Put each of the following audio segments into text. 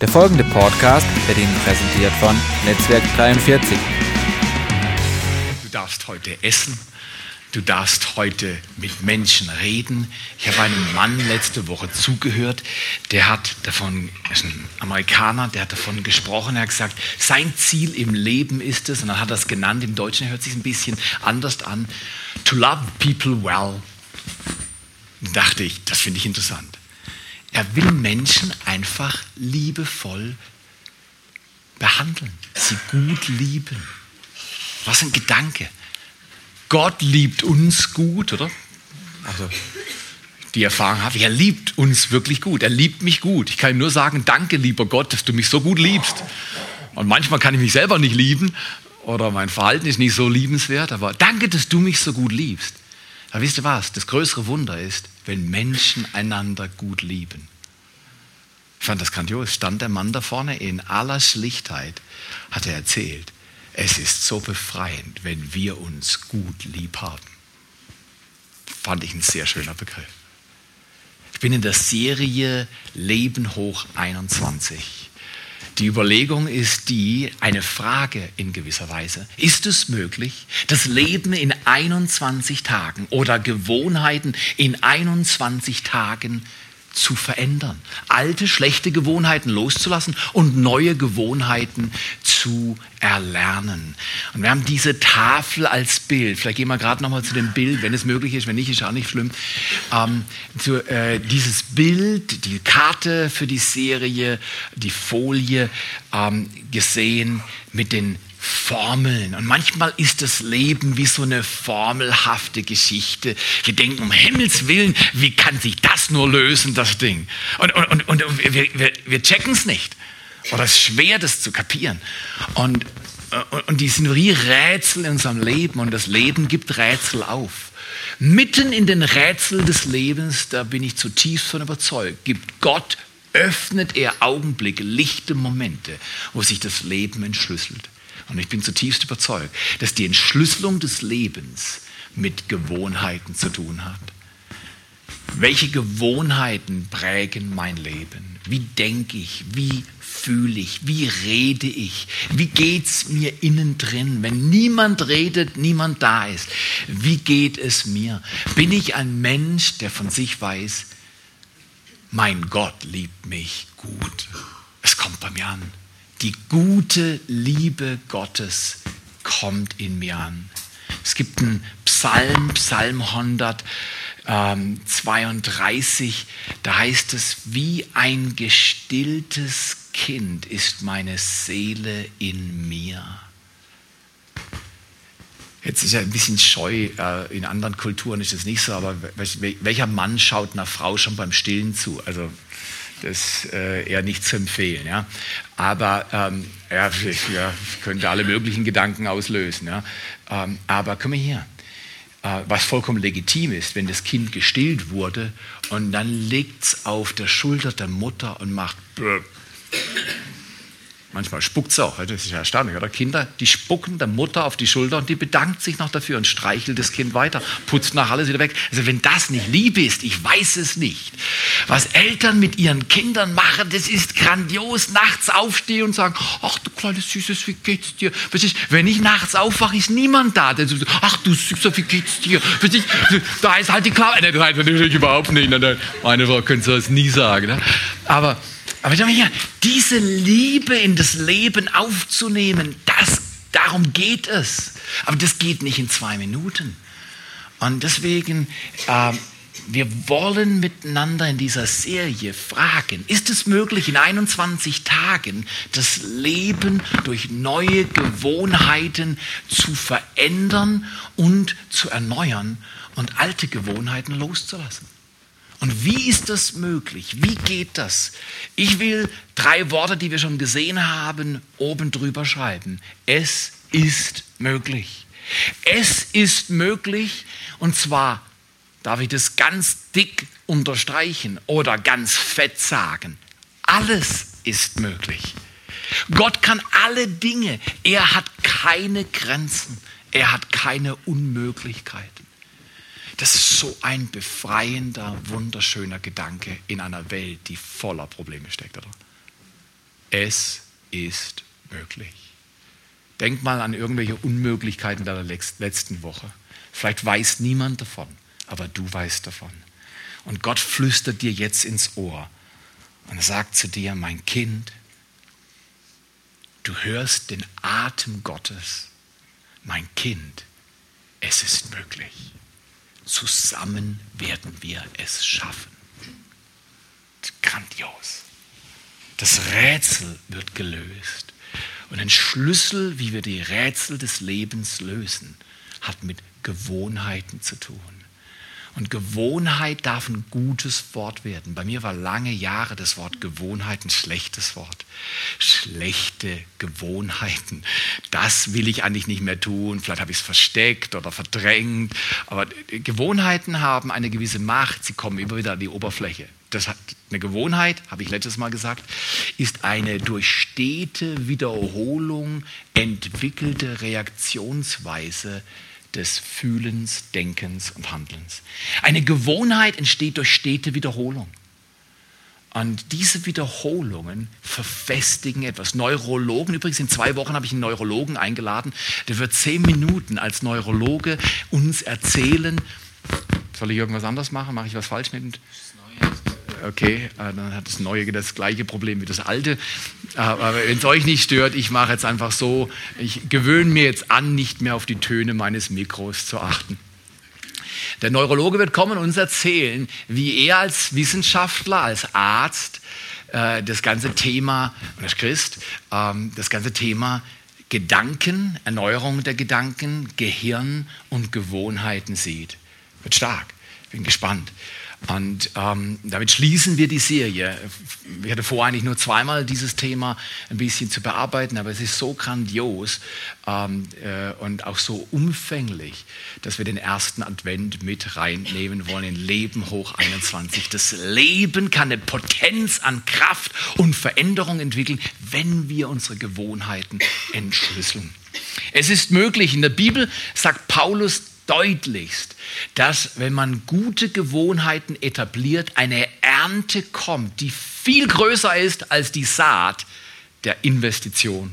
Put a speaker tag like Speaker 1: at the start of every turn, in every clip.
Speaker 1: Der folgende Podcast wird Ihnen präsentiert von Netzwerk 43.
Speaker 2: Du darfst heute essen. Du darfst heute mit Menschen reden. Ich habe einem Mann letzte Woche zugehört, der hat davon, ist ein Amerikaner, der hat davon gesprochen, er hat gesagt, sein Ziel im Leben ist es, und dann hat er es genannt, im Deutschen hört sich ein bisschen anders an, to love people well. Da dachte ich, das finde ich interessant. Er will Menschen einfach liebevoll behandeln, sie gut lieben. Was ein Gedanke. Gott liebt uns gut, oder? Also die Erfahrung habe ich, er liebt uns wirklich gut. Er liebt mich gut. Ich kann ihm nur sagen, danke, lieber Gott, dass du mich so gut liebst. Und manchmal kann ich mich selber nicht lieben oder mein Verhalten ist nicht so liebenswert, aber danke, dass du mich so gut liebst. Aber wisst ihr was? Das größere Wunder ist, wenn Menschen einander gut lieben. Ich fand das grandios. Stand der Mann da vorne in aller Schlichtheit, hat er erzählt. Es ist so befreiend, wenn wir uns gut lieb haben. Fand ich ein sehr schöner Begriff. Ich bin in der Serie Leben hoch 21. Die Überlegung ist die, eine Frage in gewisser Weise. Ist es möglich, das Leben in 21 Tagen oder Gewohnheiten in 21 Tagen zu verändern, alte, schlechte Gewohnheiten loszulassen und neue Gewohnheiten zu erlernen. Und wir haben diese Tafel als Bild. Vielleicht gehen wir gerade noch mal zu dem Bild, wenn es möglich ist. Wenn nicht, ist auch nicht schlimm. Ähm, zu, äh, dieses Bild, die Karte für die Serie, die Folie ähm, gesehen mit den Formeln. Und manchmal ist das Leben wie so eine formelhafte Geschichte. Wir denken, um Himmels Willen, wie kann sich das nur lösen, das Ding? Und, und, und, und wir, wir, wir checken es nicht. Oder es ist schwer, das zu kapieren. Und, und die sind wie Rätsel in unserem Leben. Und das Leben gibt Rätsel auf. Mitten in den Rätseln des Lebens, da bin ich zutiefst von überzeugt, gibt Gott, öffnet er Augenblicke, lichte Momente, wo sich das Leben entschlüsselt. Und ich bin zutiefst überzeugt, dass die Entschlüsselung des Lebens mit Gewohnheiten zu tun hat. Welche Gewohnheiten prägen mein Leben? Wie denke ich? Wie fühle ich? Wie rede ich? Wie geht es mir innen drin? Wenn niemand redet, niemand da ist, wie geht es mir? Bin ich ein Mensch, der von sich weiß, mein Gott liebt mich gut? Es kommt bei mir an. Die gute Liebe Gottes kommt in mir an. Es gibt einen Psalm, Psalm 132, da heißt es, wie ein gestilltes Kind ist meine Seele in mir. Jetzt ist ja ein bisschen scheu, äh, in anderen Kulturen ist es nicht so, aber welcher Mann schaut einer Frau schon beim Stillen zu? Also das ist äh, eher nicht zu empfehlen. Ja. Aber ähm, ja, ich, ja, könnte alle möglichen Gedanken auslösen. Ja. Ähm, aber komm hier. Äh, was vollkommen legitim ist, wenn das Kind gestillt wurde und dann liegt es auf der Schulter der Mutter und macht Manchmal spuckt es auch, das ist ja erstaunlich, oder? Kinder, die spucken der Mutter auf die Schulter und die bedankt sich noch dafür und streichelt das Kind weiter, putzt nach alles wieder weg. Also wenn das nicht Liebe ist, ich weiß es nicht. Was Eltern mit ihren Kindern machen, das ist grandios. Nachts aufstehen und sagen, ach du kleines Süßes, wie geht's dir? Wenn ich nachts aufwache, ist niemand da. Ach du Süßer, wie geht's dir? Da ist halt die Klappe. Nein, das natürlich überhaupt nicht. Meine Frau könnte das nie sagen. Ne? Aber hier, diese Liebe in das Leben aufzunehmen, das, darum geht es. Aber das geht nicht in zwei Minuten. Und deswegen, äh, wir wollen miteinander in dieser Serie fragen, ist es möglich, in 21 Tagen das Leben durch neue Gewohnheiten zu verändern und zu erneuern und alte Gewohnheiten loszulassen? Und wie ist das möglich? Wie geht das? Ich will drei Worte, die wir schon gesehen haben, oben drüber schreiben. Es ist möglich. Es ist möglich und zwar, darf ich das ganz dick unterstreichen oder ganz fett sagen, alles ist möglich. Gott kann alle Dinge. Er hat keine Grenzen. Er hat keine Unmöglichkeiten. Das ist so ein befreiender, wunderschöner Gedanke in einer Welt, die voller Probleme steckt, oder? Es ist möglich. Denk mal an irgendwelche Unmöglichkeiten deiner letzten Woche. Vielleicht weiß niemand davon, aber du weißt davon. Und Gott flüstert dir jetzt ins Ohr und sagt zu dir, mein Kind, du hörst den Atem Gottes. Mein Kind, es ist möglich. Zusammen werden wir es schaffen. Grandios. Das Rätsel wird gelöst. Und ein Schlüssel, wie wir die Rätsel des Lebens lösen, hat mit Gewohnheiten zu tun. Und Gewohnheit darf ein gutes Wort werden. Bei mir war lange Jahre das Wort Gewohnheit ein schlechtes Wort. Schlechte Gewohnheiten. Das will ich eigentlich nicht mehr tun. Vielleicht habe ich es versteckt oder verdrängt. Aber Gewohnheiten haben eine gewisse Macht. Sie kommen immer wieder an die Oberfläche. Das hat eine Gewohnheit, habe ich letztes Mal gesagt, ist eine durch stete Wiederholung entwickelte Reaktionsweise des Fühlens, Denkens und Handelns. Eine Gewohnheit entsteht durch stete Wiederholung. Und diese Wiederholungen verfestigen etwas. Neurologen, übrigens in zwei Wochen habe ich einen Neurologen eingeladen, der wird zehn Minuten als Neurologe uns erzählen. Soll ich irgendwas anders machen? Mache ich was falsch mit? Okay, äh, dann hat das Neue das gleiche Problem wie das Alte. Äh, aber wenn es euch nicht stört, ich mache jetzt einfach so, ich gewöhne mir jetzt an, nicht mehr auf die Töne meines Mikros zu achten. Der Neurologe wird kommen und uns erzählen, wie er als Wissenschaftler, als Arzt äh, das ganze Thema, und als Christ, ähm, das ganze Thema Gedanken, Erneuerung der Gedanken, Gehirn und Gewohnheiten sieht. Wird stark. Bin gespannt. Und ähm, damit schließen wir die Serie. Ich hatte vor, eigentlich nur zweimal dieses Thema ein bisschen zu bearbeiten, aber es ist so grandios ähm, äh, und auch so umfänglich, dass wir den ersten Advent mit reinnehmen wollen in Leben hoch 21. Das Leben kann eine Potenz an Kraft und Veränderung entwickeln, wenn wir unsere Gewohnheiten entschlüsseln. Es ist möglich. In der Bibel sagt Paulus deutlichst, dass wenn man gute Gewohnheiten etabliert, eine Ernte kommt, die viel größer ist als die Saat der Investition.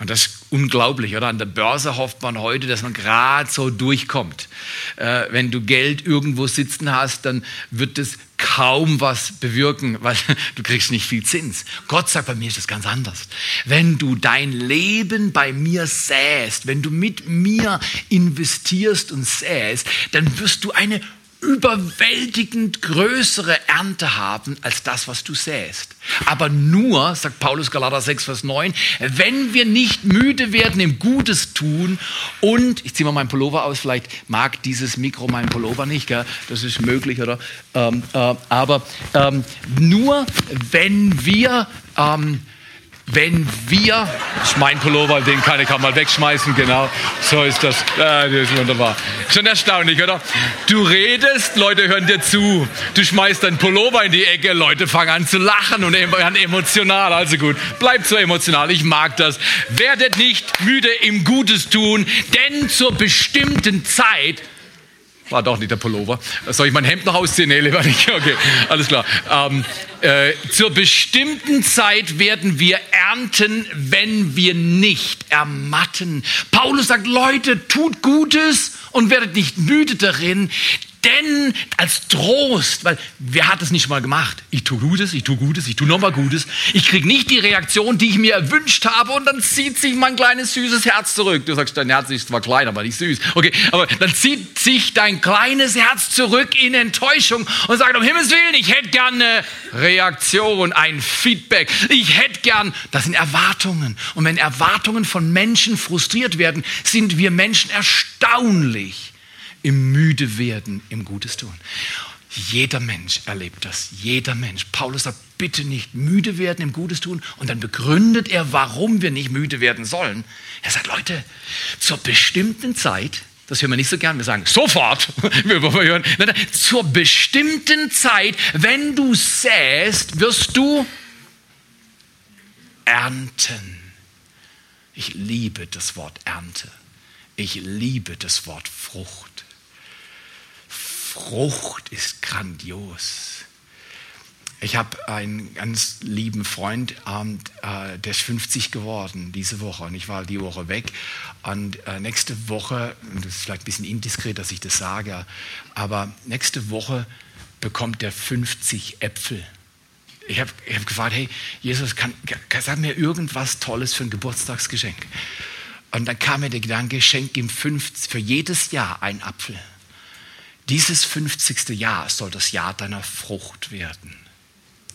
Speaker 2: Und das unglaublich, oder? An der Börse hofft man heute, dass man gerade so durchkommt. Äh, wenn du Geld irgendwo sitzen hast, dann wird es kaum was bewirken, weil du kriegst nicht viel Zins. Gott sagt, bei mir ist das ganz anders. Wenn du dein Leben bei mir säst, wenn du mit mir investierst und säst, dann wirst du eine überwältigend größere Ernte haben als das, was du säst. Aber nur, sagt Paulus Galater 6, Vers 9, wenn wir nicht müde werden im Gutes tun und, ich ziehe mal meinen Pullover aus, vielleicht mag dieses Mikro meinen Pullover nicht, gell? das ist möglich, oder? Ähm, äh, aber ähm, nur wenn wir ähm, wenn wir, das ist mein Pullover, den kann ich auch mal wegschmeißen, genau, so ist das, äh, das ist wunderbar. Schon erstaunlich, oder? Du redest, Leute hören dir zu, du schmeißt deinen Pullover in die Ecke, Leute fangen an zu lachen und werden emotional, also gut, bleibt so emotional, ich mag das. Werdet nicht müde im Gutes tun, denn zur bestimmten Zeit war doch nicht der Pullover. Soll ich mein Hemd noch ausziehen? Nee, lieber nicht. Okay, alles klar. Ähm, äh, zur bestimmten Zeit werden wir ernten, wenn wir nicht ermatten. Paulus sagt, Leute, tut Gutes und werdet nicht müde darin, denn als Trost, weil wer hat es nicht mal gemacht? Ich tue Gutes, ich tue Gutes, ich tue nochmal Gutes. Ich kriege nicht die Reaktion, die ich mir erwünscht habe und dann zieht sich mein kleines süßes Herz zurück. Du sagst, dein Herz ist zwar klein, aber nicht süß. Okay, aber dann zieht sich dein kleines Herz zurück in Enttäuschung und sagt, um Himmels Willen, ich hätte gerne eine Reaktion, ein Feedback. Ich hätte gern, das sind Erwartungen. Und wenn Erwartungen von Menschen frustriert werden, sind wir Menschen erstaunlich im müde werden, im Gutes tun. Jeder Mensch erlebt das. Jeder Mensch. Paulus sagt, bitte nicht müde werden im Gutes tun. Und dann begründet er, warum wir nicht müde werden sollen. Er sagt, Leute, zur bestimmten Zeit, das hören wir nicht so gern, wir sagen sofort, wir hören, zur bestimmten Zeit, wenn du säst, wirst du ernten. Ich liebe das Wort Ernte. Ich liebe das Wort Frucht. Frucht ist grandios. Ich habe einen ganz lieben Freund, ähm, äh, der ist 50 geworden diese Woche und ich war die Woche weg. Und äh, nächste Woche, das ist vielleicht ein bisschen indiskret, dass ich das sage, aber nächste Woche bekommt er 50 Äpfel. Ich habe hab gefragt, hey, Jesus, kann, kann, sag mir irgendwas Tolles für ein Geburtstagsgeschenk. Und dann kam mir der Gedanke, schenk ihm 50, für jedes Jahr einen Apfel. Dieses 50. Jahr soll das Jahr deiner Frucht werden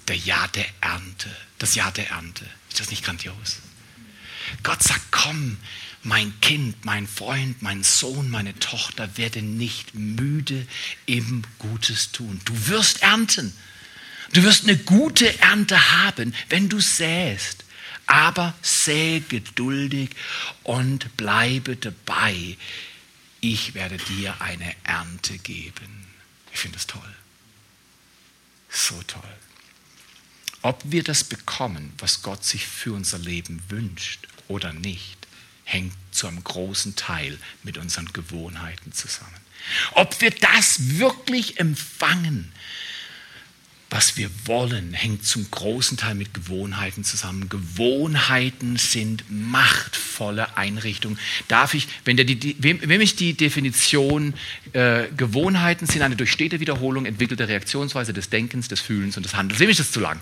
Speaker 2: der Jahr der Ernte. Das Jahr der Ernte. Ist das nicht grandios? Gott sagt, komm, mein Kind, mein Freund, mein Sohn, meine Tochter, werde nicht müde im Gutes tun. Du wirst ernten. Du wirst eine gute Ernte haben, wenn du säst. Aber säe geduldig und bleibe dabei. Ich werde dir eine Ernte geben. Ich finde das toll. So toll. Ob wir das bekommen, was Gott sich für unser Leben wünscht oder nicht, hängt zu einem großen Teil mit unseren Gewohnheiten zusammen. Ob wir das wirklich empfangen, was wir wollen, hängt zum großen Teil mit Gewohnheiten zusammen. Gewohnheiten sind machtvolle Einrichtungen. Darf ich, wenn, der, die, wem, wem ich die Definition äh, Gewohnheiten sind eine durch stete Wiederholung entwickelte Reaktionsweise des Denkens, des Fühlens und des Handelns. Wem ist das zu lang?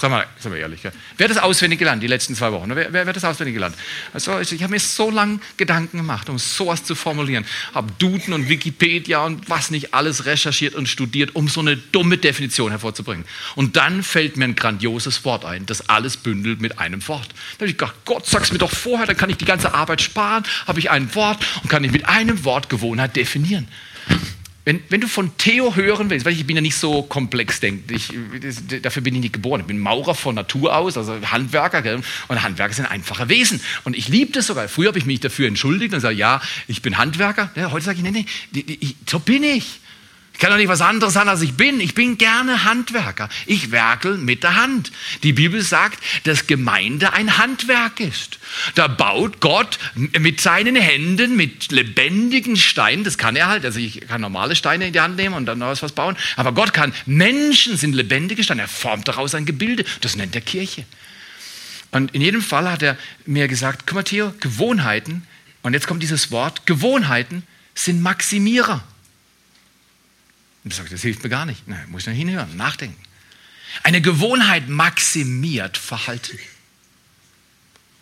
Speaker 2: Sagen wir, sagen wir ehrlich. Ja. Wer hat das auswendig gelernt, die letzten zwei Wochen? Wer, wer, wer hat das auswendig gelernt? Also ich, ich habe mir so lange Gedanken gemacht, um sowas zu formulieren. Habe Duden und Wikipedia und was nicht alles recherchiert und studiert, um so eine dumme Definition hervorzubringen. Und dann fällt mir ein grandioses Wort ein, das alles bündelt mit einem Wort. Da habe ich gedacht, Gott, sag's mir doch vorher, dann kann ich die ganze Arbeit sparen, habe ich ein Wort und kann ich mit einem Wort Gewohnheit definieren. Wenn, wenn, du von Theo hören willst, weil ich bin ja nicht so komplex denkt, dafür bin ich nicht geboren. Ich bin Maurer von Natur aus, also Handwerker. Gell? Und Handwerker sind einfache Wesen. Und ich liebe das sogar. Früher habe ich mich dafür entschuldigt und gesagt, ja, ich bin Handwerker. Ja, heute sage ich, nee, nee, so bin ich. Ich kann doch nicht was anderes sein, als ich bin. Ich bin gerne Handwerker. Ich werkel mit der Hand. Die Bibel sagt, dass Gemeinde ein Handwerk ist. Da baut Gott mit seinen Händen, mit lebendigen Steinen, das kann er halt, also ich kann normale Steine in die Hand nehmen und dann daraus was bauen, aber Gott kann, Menschen sind lebendige Steine, er formt daraus ein Gebilde, das nennt er Kirche. Und in jedem Fall hat er mir gesagt, guck mal Theo, Gewohnheiten, und jetzt kommt dieses Wort, Gewohnheiten sind Maximierer. Und ich sage, das hilft mir gar nicht. Nein, muss ich hinhören, nachdenken. Eine Gewohnheit maximiert Verhalten.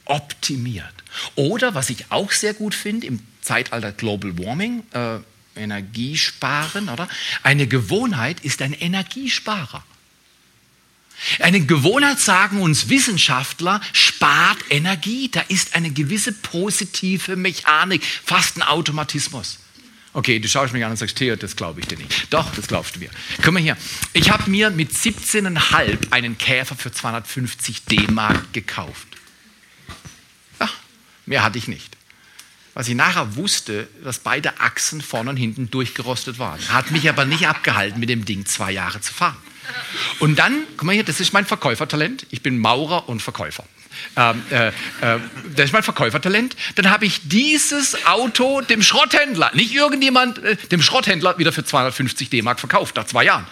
Speaker 2: Optimiert. Oder, was ich auch sehr gut finde, im Zeitalter Global Warming, äh, Energiesparen, oder? Eine Gewohnheit ist ein Energiesparer. Eine Gewohnheit, sagen uns Wissenschaftler, spart Energie. Da ist eine gewisse positive Mechanik, fast ein Automatismus. Okay, du schaust mich an und sagst, Theo, das glaube ich dir nicht. Doch, das glaubst du mir. Komm mal hier. Ich habe mir mit 17,5 einen Käfer für 250 D-Mark gekauft. Ja, mehr hatte ich nicht. Was ich nachher wusste, dass beide Achsen vorne und hinten durchgerostet waren. Hat mich aber nicht abgehalten, mit dem Ding zwei Jahre zu fahren. Und dann, guck mal hier, das ist mein Verkäufertalent. Ich bin Maurer und Verkäufer. Ähm, äh, äh, das ist mein Verkäufertalent. Dann habe ich dieses Auto dem Schrotthändler, nicht irgendjemand, äh, dem Schrotthändler wieder für 250 D-Mark verkauft, nach zwei Jahren.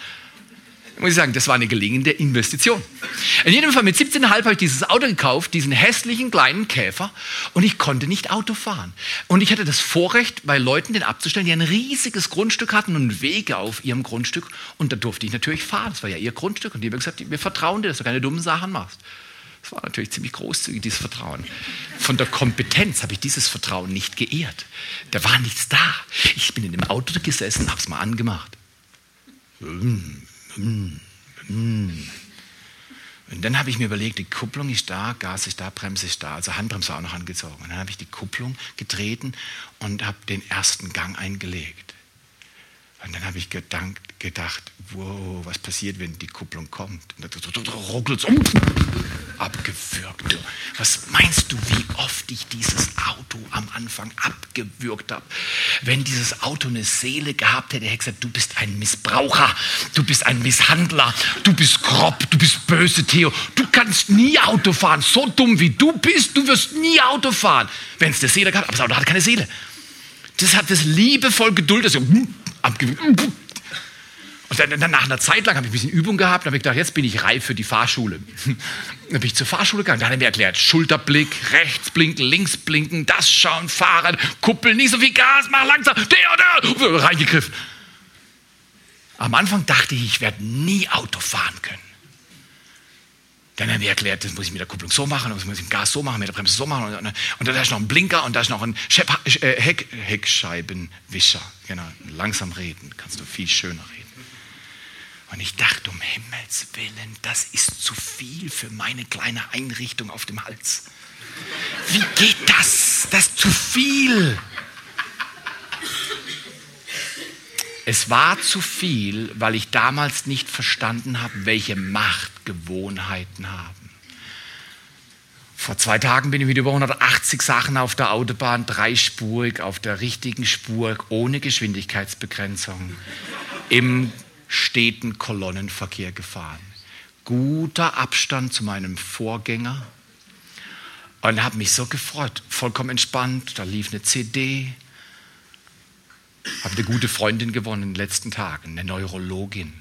Speaker 2: Muss ich sagen, das war eine gelingende Investition. In jedem Fall mit 17,5 habe ich dieses Auto gekauft, diesen hässlichen kleinen Käfer, und ich konnte nicht Auto fahren. Und ich hatte das Vorrecht, bei Leuten den abzustellen, die ein riesiges Grundstück hatten und Wege auf ihrem Grundstück. Und da durfte ich natürlich fahren. Das war ja ihr Grundstück. Und die haben gesagt, wir vertrauen dir, dass du keine dummen Sachen machst. Das war natürlich ziemlich großzügig, dieses Vertrauen. Von der Kompetenz habe ich dieses Vertrauen nicht geehrt. Da war nichts da. Ich bin in dem Auto gesessen, habe es mal angemacht. Und dann habe ich mir überlegt, die Kupplung ist da, Gas ist da, Bremse ist da, also Handbremse auch noch angezogen. Und dann habe ich die Kupplung getreten und habe den ersten Gang eingelegt. Und dann habe ich gedankt, gedacht, wow, was passiert, wenn die Kupplung kommt? Und dann ruckelt es um, abgewürgt. Was meinst du, wie oft ich dieses Auto am Anfang abgewürgt habe? Wenn dieses Auto eine Seele gehabt hätte, hätte ich gesagt, du bist ein Missbraucher, du bist ein Misshandler, du bist grob, du bist böse, Theo, du kannst nie Auto fahren, so dumm wie du bist, du wirst nie Auto fahren. Wenn es eine Seele gehabt, aber das Auto hat keine Seele. Das hat das liebevoll geduldet, so, abgewürgt. Und dann, dann nach einer Zeit lang habe ich ein bisschen Übung gehabt, dann habe ich gedacht, jetzt bin ich reif für die Fahrschule. Dann bin ich zur Fahrschule gegangen, da hat er mir erklärt, Schulterblick, rechts blinken, links blinken, das schauen, fahren, Kuppel, nicht so viel Gas, mach langsam, der oder reingegriffen. Am Anfang dachte ich, ich werde nie Auto fahren können. Dann haben wir erklärt, das muss ich mit der Kupplung so machen, das muss ich mit dem Gas so machen, mit der Bremse so machen. Und, und, da ist noch ein Blinker und da ist noch ein äh, Heck, Heckscheibenwischer. Genau, langsam reden, kannst du viel schöner reden. Und ich dachte, um Himmels Willen, das ist zu viel für meine kleine Einrichtung auf dem Hals. Wie geht das? Das ist zu viel. Es war zu viel, weil ich damals nicht verstanden habe, welche Macht Gewohnheiten haben. Vor zwei Tagen bin ich mit über 180 Sachen auf der Autobahn, dreispurig, auf der richtigen Spur, ohne Geschwindigkeitsbegrenzung, im steten Kolonnenverkehr gefahren. Guter Abstand zu meinem Vorgänger und habe mich so gefreut, vollkommen entspannt. Da lief eine CD, habe eine gute Freundin gewonnen in den letzten Tagen, eine Neurologin,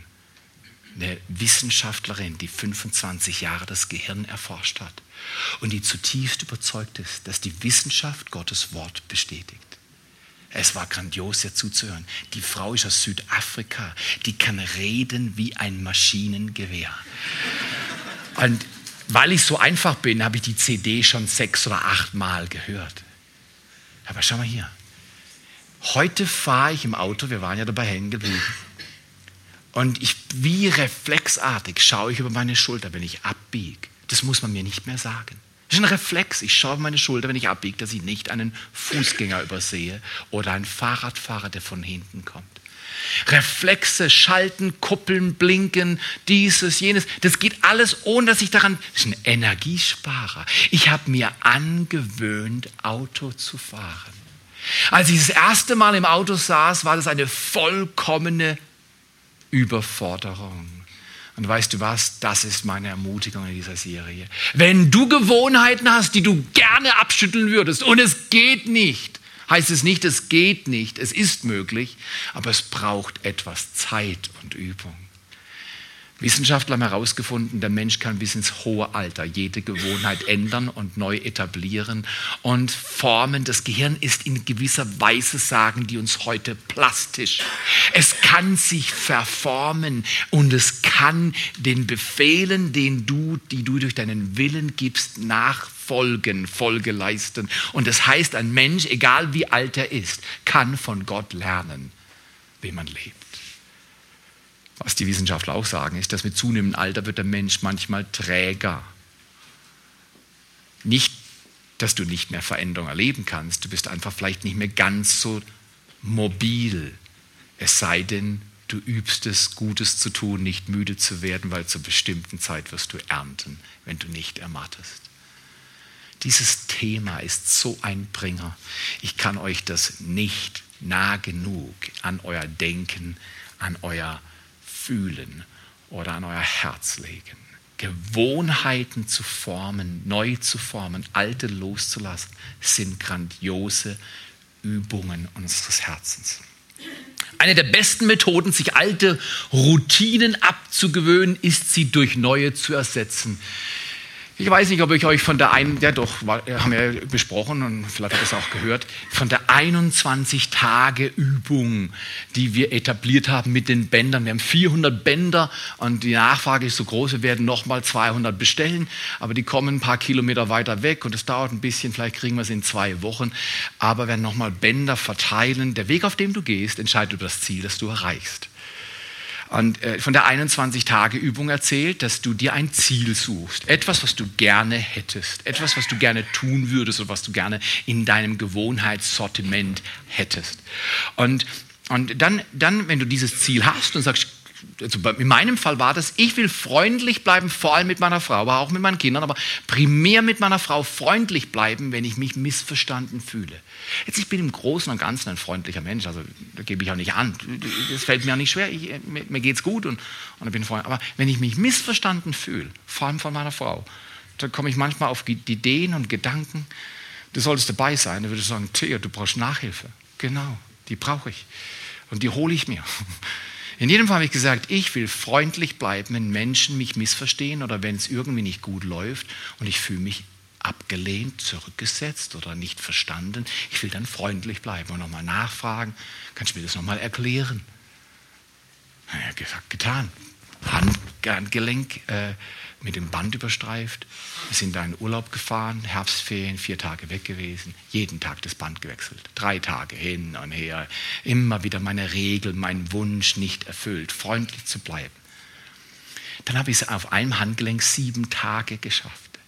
Speaker 2: eine Wissenschaftlerin, die 25 Jahre das Gehirn erforscht hat und die zutiefst überzeugt ist, dass die Wissenschaft Gottes Wort bestätigt. Es war grandios, ihr zuzuhören. Die Frau ist aus Südafrika, die kann reden wie ein Maschinengewehr. Und weil ich so einfach bin, habe ich die CD schon sechs oder acht Mal gehört. Aber schau mal hier. Heute fahre ich im Auto, wir waren ja dabei hängen geblieben. Und ich, wie reflexartig schaue ich über meine Schulter, wenn ich abbiege. Das muss man mir nicht mehr sagen. Das ist ein Reflex. Ich schaue meine Schulter, wenn ich abbiege, dass ich nicht einen Fußgänger übersehe oder einen Fahrradfahrer, der von hinten kommt. Reflexe, Schalten, Kuppeln, Blinken, dieses, jenes. Das geht alles, ohne dass ich daran. Das ist ein Energiesparer. Ich habe mir angewöhnt, Auto zu fahren. Als ich das erste Mal im Auto saß, war das eine vollkommene Überforderung. Und weißt du was? Das ist meine Ermutigung in dieser Serie. Wenn du Gewohnheiten hast, die du gerne abschütteln würdest und es geht nicht, heißt es nicht, es geht nicht, es ist möglich, aber es braucht etwas Zeit und Übung. Wissenschaftler haben herausgefunden, der Mensch kann bis ins hohe Alter jede Gewohnheit ändern und neu etablieren und formen. Das Gehirn ist in gewisser Weise, sagen die uns heute, plastisch. Es kann sich verformen und es kann den Befehlen, den du, die du durch deinen Willen gibst, nachfolgen, Folge leisten. Und das heißt, ein Mensch, egal wie alt er ist, kann von Gott lernen, wie man lebt was die Wissenschaftler auch sagen, ist, dass mit zunehmendem Alter wird der Mensch manchmal träger. Nicht, dass du nicht mehr Veränderung erleben kannst, du bist einfach vielleicht nicht mehr ganz so mobil. Es sei denn, du übst es, Gutes zu tun, nicht müde zu werden, weil zur bestimmten Zeit wirst du ernten, wenn du nicht ermattest. Dieses Thema ist so ein Bringer. Ich kann euch das nicht nah genug an euer Denken, an euer Fühlen oder an euer Herz legen. Gewohnheiten zu formen, neu zu formen, alte loszulassen, sind grandiose Übungen unseres Herzens. Eine der besten Methoden, sich alte Routinen abzugewöhnen, ist sie durch neue zu ersetzen. Ich weiß nicht, ob ich euch von der einen, ja doch, haben wir besprochen und vielleicht habt ihr es auch gehört, von der 21-Tage-Übung, die wir etabliert haben mit den Bändern. Wir haben 400 Bänder und die Nachfrage ist so groß, wir werden nochmal 200 bestellen, aber die kommen ein paar Kilometer weiter weg und es dauert ein bisschen, vielleicht kriegen wir es in zwei Wochen, aber wir werden nochmal Bänder verteilen. Der Weg, auf dem du gehst, entscheidet über das Ziel, das du erreichst und äh, von der 21-Tage-Übung erzählt, dass du dir ein Ziel suchst. Etwas, was du gerne hättest. Etwas, was du gerne tun würdest oder was du gerne in deinem Gewohnheitssortiment hättest. Und, und dann, dann, wenn du dieses Ziel hast und sagst, also in meinem Fall war das, ich will freundlich bleiben, vor allem mit meiner Frau, aber auch mit meinen Kindern, aber primär mit meiner Frau freundlich bleiben, wenn ich mich missverstanden fühle. Jetzt, ich bin im Großen und Ganzen ein freundlicher Mensch, also da gebe ich auch nicht an. Das fällt mir auch nicht schwer, ich, mir, mir geht es gut und, und ich bin freundlich. Aber wenn ich mich missverstanden fühle, vor allem von meiner Frau, dann komme ich manchmal auf Ideen und Gedanken, du solltest dabei sein, dann würde ich sagen, Theo, du brauchst Nachhilfe. Genau, die brauche ich. Und die hole ich mir. In jedem Fall habe ich gesagt, ich will freundlich bleiben, wenn Menschen mich missverstehen oder wenn es irgendwie nicht gut läuft und ich fühle mich abgelehnt, zurückgesetzt oder nicht verstanden. Ich will dann freundlich bleiben und nochmal nachfragen. Kannst du mir das nochmal erklären? Ja, gesagt, getan. Handgelenk äh, mit dem Band überstreift. Wir sind da in Urlaub gefahren, Herbstferien, vier Tage weg gewesen, jeden Tag das Band gewechselt. Drei Tage hin und her, immer wieder meine Regel, mein Wunsch nicht erfüllt, freundlich zu bleiben. Dann habe ich es auf einem Handgelenk sieben Tage geschafft.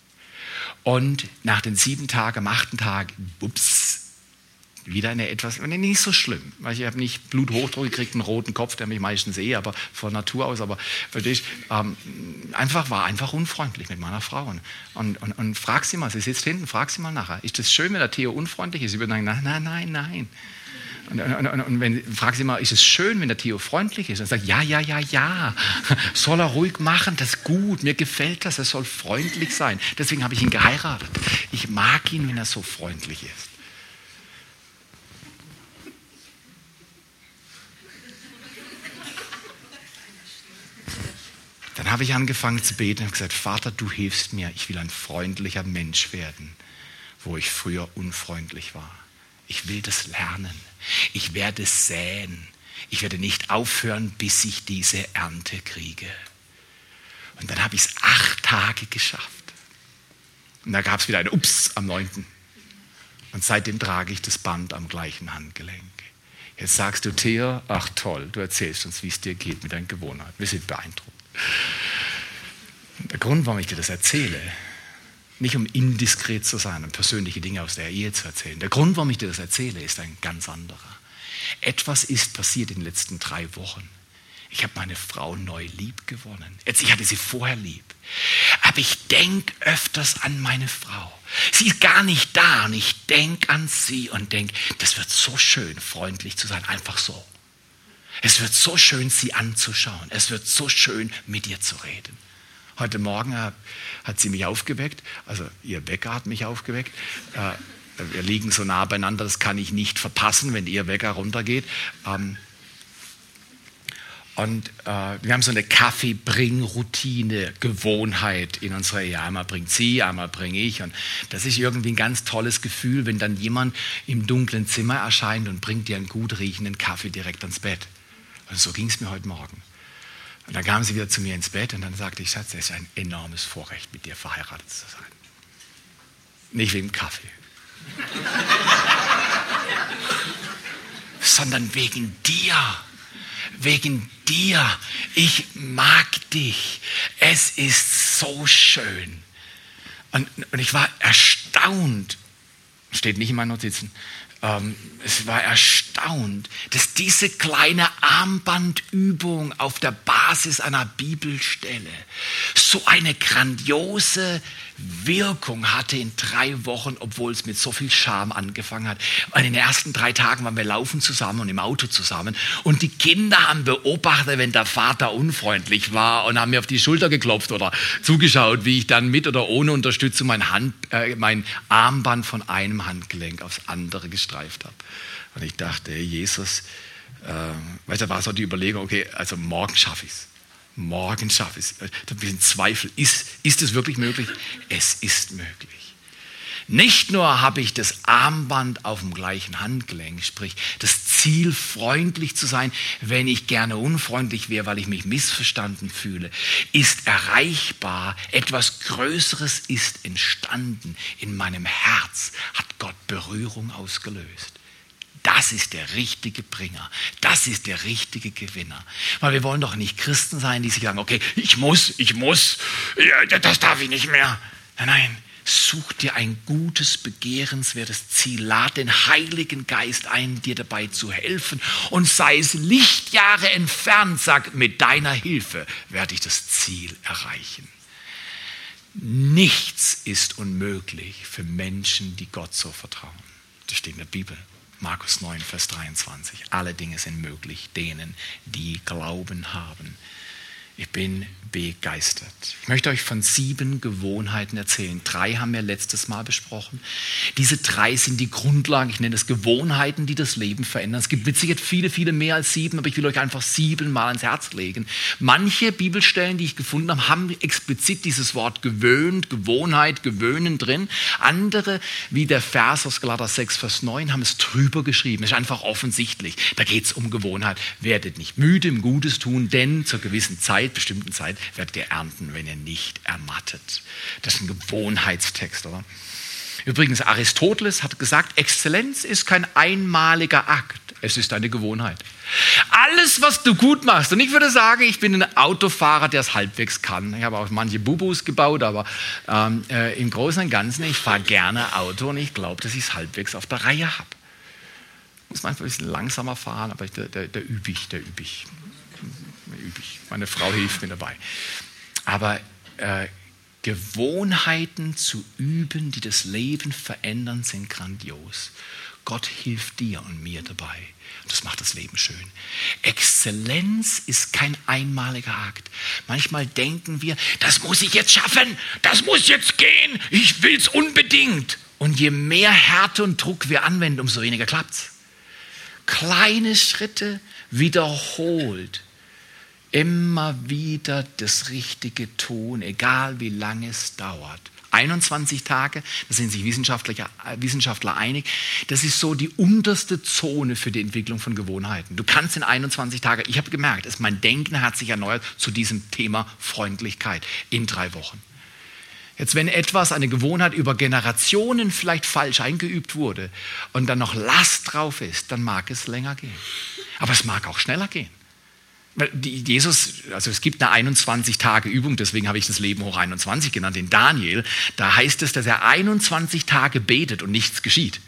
Speaker 2: Und nach den sieben Tagen, am achten Tag, ups, wieder eine etwas, nicht so schlimm, weil ich habe nicht Bluthochdruck gekriegt, einen roten Kopf, der mich meistens sehe, aber von Natur aus, aber dich, ähm, einfach war einfach unfreundlich mit meiner Frau. Und, und, und, und frag sie mal, sie sitzt hinten, frag sie mal nachher, ist das schön, wenn der Theo unfreundlich ist? Sie würde sagen, nein, nein, nein, nein. Und, und, und, und wenn, frag sie mal, ist es schön, wenn der Theo freundlich ist? Und sagt, ja, ja, ja, ja. Soll er ruhig machen, das ist gut. Mir gefällt das, er soll freundlich sein. Deswegen habe ich ihn geheiratet. Ich mag ihn, wenn er so freundlich ist. Dann habe ich angefangen zu beten und gesagt, Vater, du hilfst mir, ich will ein freundlicher Mensch werden, wo ich früher unfreundlich war. Ich will das lernen. Ich werde säen. Ich werde nicht aufhören, bis ich diese Ernte kriege. Und dann habe ich es acht Tage geschafft. Und da gab es wieder ein Ups am neunten. Und seitdem trage ich das Band am gleichen Handgelenk. Jetzt sagst du, Thea, ach toll, du erzählst uns, wie es dir geht mit deinen Gewohnheiten. Wir sind beeindruckt. Der Grund, warum ich dir das erzähle, nicht um indiskret zu sein und persönliche Dinge aus der Ehe zu erzählen. Der Grund, warum ich dir das erzähle, ist ein ganz anderer. Etwas ist passiert in den letzten drei Wochen. Ich habe meine Frau neu lieb gewonnen. Jetzt, ich hatte sie vorher lieb. Aber ich denke öfters an meine Frau. Sie ist gar nicht da und ich denke an sie und denke, das wird so schön, freundlich zu sein, einfach so. Es wird so schön, sie anzuschauen. Es wird so schön, mit ihr zu reden. Heute Morgen hat, hat sie mich aufgeweckt, also ihr Wecker hat mich aufgeweckt. Äh, wir liegen so nah beieinander, das kann ich nicht verpassen, wenn ihr Wecker runtergeht. Ähm, und äh, wir haben so eine Kaffeebring-Routine, Gewohnheit in unserer Ehe. Einmal bringt sie, einmal bringe ich. Und das ist irgendwie ein ganz tolles Gefühl, wenn dann jemand im dunklen Zimmer erscheint und bringt dir einen gut riechenden Kaffee direkt ans Bett. Und so ging es mir heute Morgen. Und dann kam sie wieder zu mir ins Bett und dann sagte ich, Schatz, es ist ein enormes Vorrecht, mit dir verheiratet zu sein. Nicht wegen Kaffee, sondern wegen dir. Wegen dir. Ich mag dich. Es ist so schön. Und, und ich war erstaunt, steht nicht in meinen Notizen, ähm, es war erstaunt, dass diese kleine Armbandübung auf der Basis einer Bibelstelle so eine grandiose Wirkung hatte in drei Wochen, obwohl es mit so viel Scham angefangen hat. In den ersten drei Tagen waren wir laufen zusammen und im Auto zusammen. Und die Kinder haben beobachtet, wenn der Vater unfreundlich war und haben mir auf die Schulter geklopft oder zugeschaut, wie ich dann mit oder ohne Unterstützung mein, Hand, äh, mein Armband von einem Handgelenk aufs andere gestreift habe. Und ich dachte, Jesus, äh, weißt du, war so die Überlegung, okay, also morgen schaffe ich es morgen schaffe ich es. Da ein bisschen Zweifel. Ist, ist es wirklich möglich? Es ist möglich. Nicht nur habe ich das Armband auf dem gleichen Handgelenk, sprich das Ziel, freundlich zu sein, wenn ich gerne unfreundlich wäre, weil ich mich missverstanden fühle, ist erreichbar. Etwas Größeres ist entstanden. In meinem Herz hat Gott Berührung ausgelöst. Das ist der richtige Bringer. Das ist der richtige Gewinner. Weil wir wollen doch nicht Christen sein, die sich sagen, okay, ich muss, ich muss, das darf ich nicht mehr. Nein, nein, such dir ein gutes, begehrenswertes Ziel. Lad den Heiligen Geist ein, dir dabei zu helfen. Und sei es Lichtjahre entfernt, sag, mit deiner Hilfe werde ich das Ziel erreichen. Nichts ist unmöglich für Menschen, die Gott so vertrauen. Das steht in der Bibel. Markus 9, Vers 23. Alle Dinge sind möglich denen, die Glauben haben. Ich bin begeistert. Ich möchte euch von sieben Gewohnheiten erzählen. Drei haben wir letztes Mal besprochen. Diese drei sind die Grundlagen, ich nenne es Gewohnheiten, die das Leben verändern. Es gibt mit Sicherheit viele, viele mehr als sieben, aber ich will euch einfach sieben mal ans Herz legen. Manche Bibelstellen, die ich gefunden habe, haben explizit dieses Wort gewöhnt, Gewohnheit, gewöhnen drin. Andere, wie der Vers aus Galater 6, Vers 9, haben es drüber geschrieben. Es ist einfach offensichtlich. Da geht es um Gewohnheit. Werdet nicht müde im Gutes tun, denn zur gewissen Zeit, bestimmten Zeit, werdet ihr ernten, wenn ihr nicht ermattet. Das ist ein Gewohnheitstext, oder? Übrigens, Aristoteles hat gesagt, Exzellenz ist kein einmaliger Akt, es ist eine Gewohnheit. Alles, was du gut machst, und ich würde sagen, ich bin ein Autofahrer, der es halbwegs kann. Ich habe auch manche Bubus gebaut, aber ähm, äh, im Großen und Ganzen, ich fahre gerne Auto und ich glaube, dass ich es halbwegs auf der Reihe habe. Muss manchmal ein bisschen langsamer fahren, aber da, da, da übe ich, da übe ich üblich. Meine Frau hilft mir dabei. Aber äh, Gewohnheiten zu üben, die das Leben verändern, sind grandios. Gott hilft dir und mir dabei. Das macht das Leben schön. Exzellenz ist kein einmaliger Akt. Manchmal denken wir, das muss ich jetzt schaffen, das muss jetzt gehen, ich will es unbedingt. Und je mehr Härte und Druck wir anwenden, umso weniger klappt es. Kleine Schritte wiederholt immer wieder das Richtige tun, egal wie lange es dauert. 21 Tage, da sind sich Wissenschaftler, äh, Wissenschaftler einig, das ist so die unterste Zone für die Entwicklung von Gewohnheiten. Du kannst in 21 Tagen, ich habe gemerkt, dass mein Denken hat sich erneuert zu diesem Thema Freundlichkeit in drei Wochen. Jetzt, wenn etwas, eine Gewohnheit über Generationen vielleicht falsch eingeübt wurde und dann noch Last drauf ist, dann mag es länger gehen. Aber es mag auch schneller gehen. Jesus, also es gibt eine 21-Tage-Übung, deswegen habe ich das Leben hoch 21 genannt, in Daniel. Da heißt es, dass er 21 Tage betet und nichts geschieht.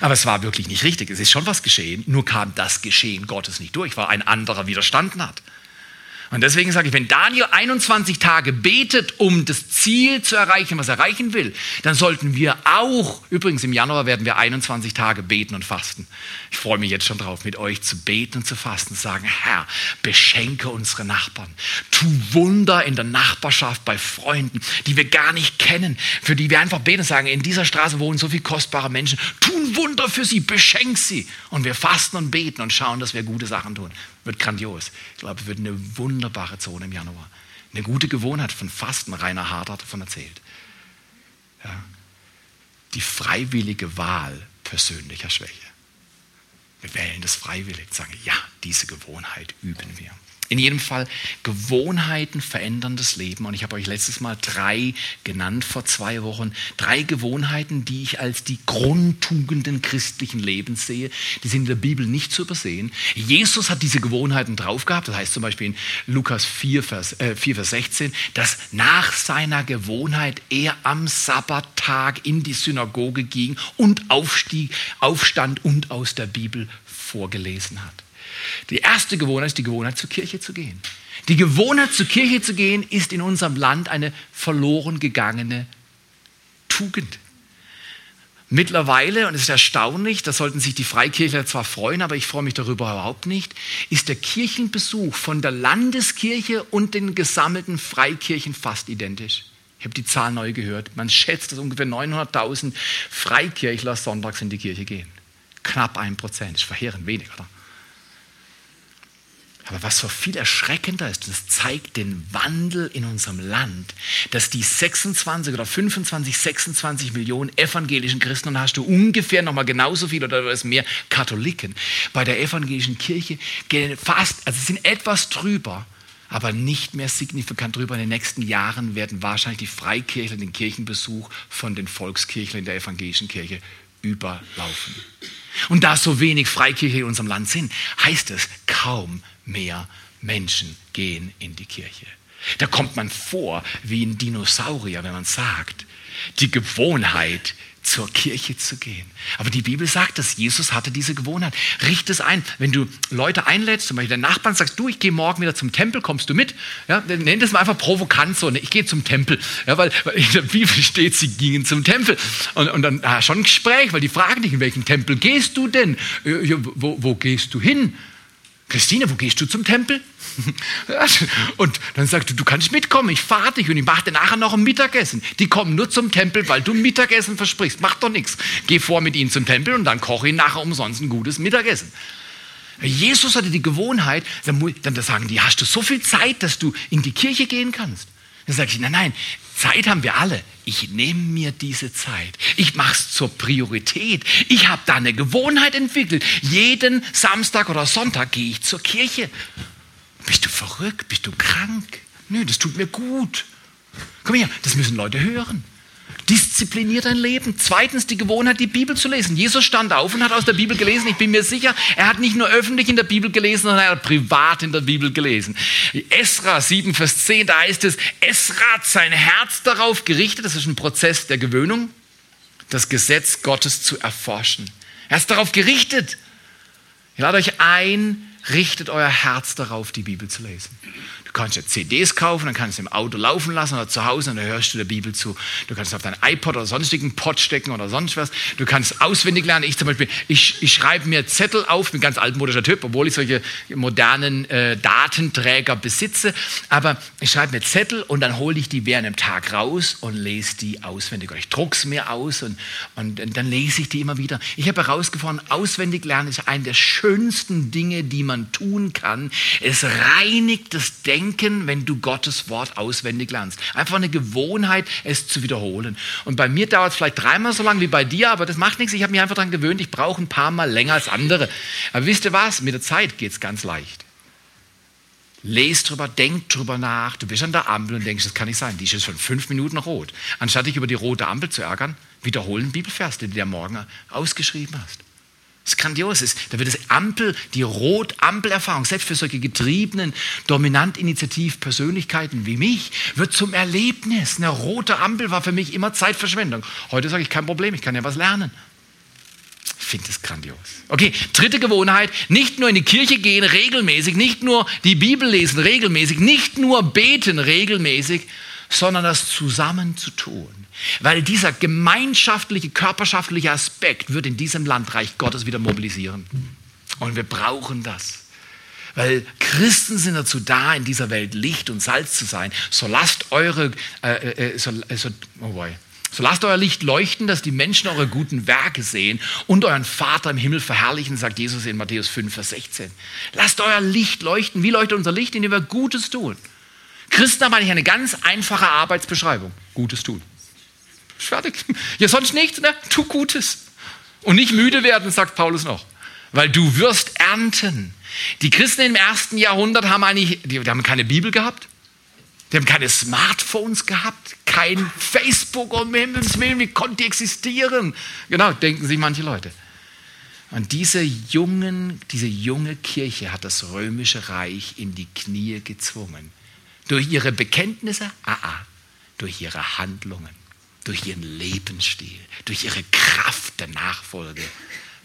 Speaker 2: Aber es war wirklich nicht richtig. Es ist schon was geschehen, nur kam das Geschehen Gottes nicht durch, weil ein anderer widerstanden hat. Und deswegen sage ich, wenn Daniel 21 Tage betet, um das Ziel zu erreichen, was er erreichen will, dann sollten wir auch, übrigens im Januar werden wir 21 Tage beten und fasten. Ich freue mich jetzt schon drauf, mit euch zu beten und zu fasten, sagen, Herr, beschenke unsere Nachbarn. Tu Wunder in der Nachbarschaft bei Freunden, die wir gar nicht kennen, für die wir einfach beten und sagen, in dieser Straße wohnen so viele kostbare Menschen. Tun Wunder für sie, beschenk sie. Und wir fasten und beten und schauen, dass wir gute Sachen tun. Wird grandios. Ich glaube, es wird eine wunderbare Zone im Januar. Eine gute Gewohnheit von Fasten. Rainer Hart hat davon erzählt. Ja. Die freiwillige Wahl persönlicher Schwäche. Wir wählen das freiwillig, sagen, ja, diese Gewohnheit üben wir. In jedem Fall, Gewohnheiten verändern das Leben. Und ich habe euch letztes Mal drei genannt vor zwei Wochen. Drei Gewohnheiten, die ich als die Grundtugenden christlichen Lebens sehe. Die sind in der Bibel nicht zu übersehen. Jesus hat diese Gewohnheiten drauf gehabt. Das heißt zum Beispiel in Lukas 4, Vers, äh, 4, Vers 16, dass nach seiner Gewohnheit er am Sabbattag in die Synagoge ging und aufstieg, aufstand und aus der Bibel vorgelesen hat. Die erste Gewohnheit ist die Gewohnheit, zur Kirche zu gehen. Die Gewohnheit, zur Kirche zu gehen, ist in unserem Land eine verloren gegangene Tugend. Mittlerweile, und es ist erstaunlich, da sollten sich die Freikirchler zwar freuen, aber ich freue mich darüber überhaupt nicht, ist der Kirchenbesuch von der Landeskirche und den gesammelten Freikirchen fast identisch. Ich habe die Zahl neu gehört. Man schätzt, dass ungefähr 900.000 Freikirchler sonntags in die Kirche gehen. Knapp ein Prozent. Ist verheerend wenig, oder? Aber was so viel erschreckender ist, das zeigt den Wandel in unserem Land, dass die 26 oder 25, 26 Millionen evangelischen Christen, und hast du ungefähr nochmal genauso viel oder es mehr Katholiken, bei der evangelischen Kirche fast, also sind etwas drüber, aber nicht mehr signifikant drüber. In den nächsten Jahren werden wahrscheinlich die Freikirchler den Kirchenbesuch von den Volkskirchlern in der evangelischen Kirche überlaufen. Und da so wenig Freikirche in unserem Land sind, heißt es kaum mehr Menschen gehen in die Kirche. Da kommt man vor wie ein Dinosaurier, wenn man sagt, die Gewohnheit, zur Kirche zu gehen. Aber die Bibel sagt, dass Jesus hatte diese Gewohnheit. Richte es ein. Wenn du Leute einlädst, zum Beispiel den Nachbarn, sagst du, ich gehe morgen wieder zum Tempel, kommst du mit? Ja, nennt es mal einfach provokant so, ne? ich gehe zum Tempel. Ja, weil, weil, in der Bibel steht, sie gingen zum Tempel. Und, und dann ah, schon ein Gespräch, weil die fragen dich, in welchen Tempel gehst du denn? Wo, wo gehst du hin? Christine, wo gehst du zum Tempel? und dann sagst du, du kannst mitkommen, ich fahre dich und ich mache dir nachher noch ein Mittagessen. Die kommen nur zum Tempel, weil du Mittagessen versprichst. Mach doch nichts. Geh vor mit ihnen zum Tempel und dann koche ich nachher umsonst ein gutes Mittagessen. Jesus hatte die Gewohnheit, dann sagen die, hast du so viel Zeit, dass du in die Kirche gehen kannst? Dann sage ich, nein, nein, Zeit haben wir alle. Ich nehme mir diese Zeit. Ich mache es zur Priorität. Ich habe da eine Gewohnheit entwickelt. Jeden Samstag oder Sonntag gehe ich zur Kirche. Bist du verrückt? Bist du krank? Nö, das tut mir gut. Komm her, das müssen Leute hören. Diszipliniert dein Leben. Zweitens die Gewohnheit, die Bibel zu lesen. Jesus stand auf und hat aus der Bibel gelesen. Ich bin mir sicher, er hat nicht nur öffentlich in der Bibel gelesen, sondern er hat privat in der Bibel gelesen. Esra 7, Vers 10, da heißt es, Esra hat sein Herz darauf gerichtet, das ist ein Prozess der Gewöhnung, das Gesetz Gottes zu erforschen. Er ist darauf gerichtet. Ich lade euch ein, richtet euer Herz darauf, die Bibel zu lesen. Kannst ja CDs kaufen, dann kannst du im Auto laufen lassen oder zu Hause und dann hörst du der Bibel zu. Du kannst auf dein iPod oder sonstigen Pod stecken oder sonst was. Du kannst auswendig lernen. Ich zum Beispiel, ich, ich schreibe mir Zettel auf, bin ganz altmodischer Typ, obwohl ich solche modernen äh, Datenträger besitze. Aber ich schreibe mir Zettel und dann hole ich die während dem Tag raus und lese die auswendig. Oder ich drucke es mir aus und, und, und dann lese ich die immer wieder. Ich habe herausgefunden, auswendig lernen ist eine der schönsten Dinge, die man tun kann. Es reinigt das Denken denken, wenn du Gottes Wort auswendig lernst. Einfach eine Gewohnheit, es zu wiederholen. Und bei mir dauert es vielleicht dreimal so lange wie bei dir, aber das macht nichts. Ich habe mich einfach daran gewöhnt, ich brauche ein paar Mal länger als andere. Aber wisst ihr was? Mit der Zeit geht es ganz leicht. Lest drüber, denk drüber nach. Du bist an der Ampel und denkst, das kann nicht sein. Die ist jetzt schon fünf Minuten rot. Anstatt dich über die rote Ampel zu ärgern, wiederholen Bibelvers, die du dir morgen ausgeschrieben hast. Das ist grandios. Da wird das Ampel, die Rot-Ampel-Erfahrung, selbst für solche getriebenen, dominant Initiativ-Persönlichkeiten wie mich, wird zum Erlebnis. Eine rote Ampel war für mich immer Zeitverschwendung. Heute sage ich, kein Problem, ich kann ja was lernen. Ich finde das grandios. Okay, dritte Gewohnheit, nicht nur in die Kirche gehen regelmäßig, nicht nur die Bibel lesen regelmäßig, nicht nur beten regelmäßig, sondern das zusammen zu tun. Weil dieser gemeinschaftliche, körperschaftliche Aspekt wird in diesem Land Reich Gottes wieder mobilisieren. Und wir brauchen das. Weil Christen sind dazu da, in dieser Welt Licht und Salz zu sein. So lasst eure, äh, äh, äh so, äh, so, oh boy. So lasst euer Licht leuchten, dass die Menschen eure guten Werke sehen und euren Vater im Himmel verherrlichen, sagt Jesus in Matthäus 5, Vers 16. Lasst euer Licht leuchten. Wie leuchtet unser Licht? Indem wir Gutes tun. Christen haben eigentlich eine ganz einfache Arbeitsbeschreibung. Gutes tun. Fertig. Ja, sonst nichts, ne? Tu Gutes. Und nicht müde werden, sagt Paulus noch. Weil du wirst ernten. Die Christen im ersten Jahrhundert haben eigentlich, die, die haben keine Bibel gehabt. Die haben keine Smartphones gehabt, kein Facebook, um Himmels Willen, wie konnte die existieren? Genau, denken sich manche Leute. Und diese, jungen, diese junge Kirche hat das römische Reich in die Knie gezwungen. Durch ihre Bekenntnisse, ah, ah, durch ihre Handlungen durch ihren Lebensstil, durch ihre Kraft der Nachfolge.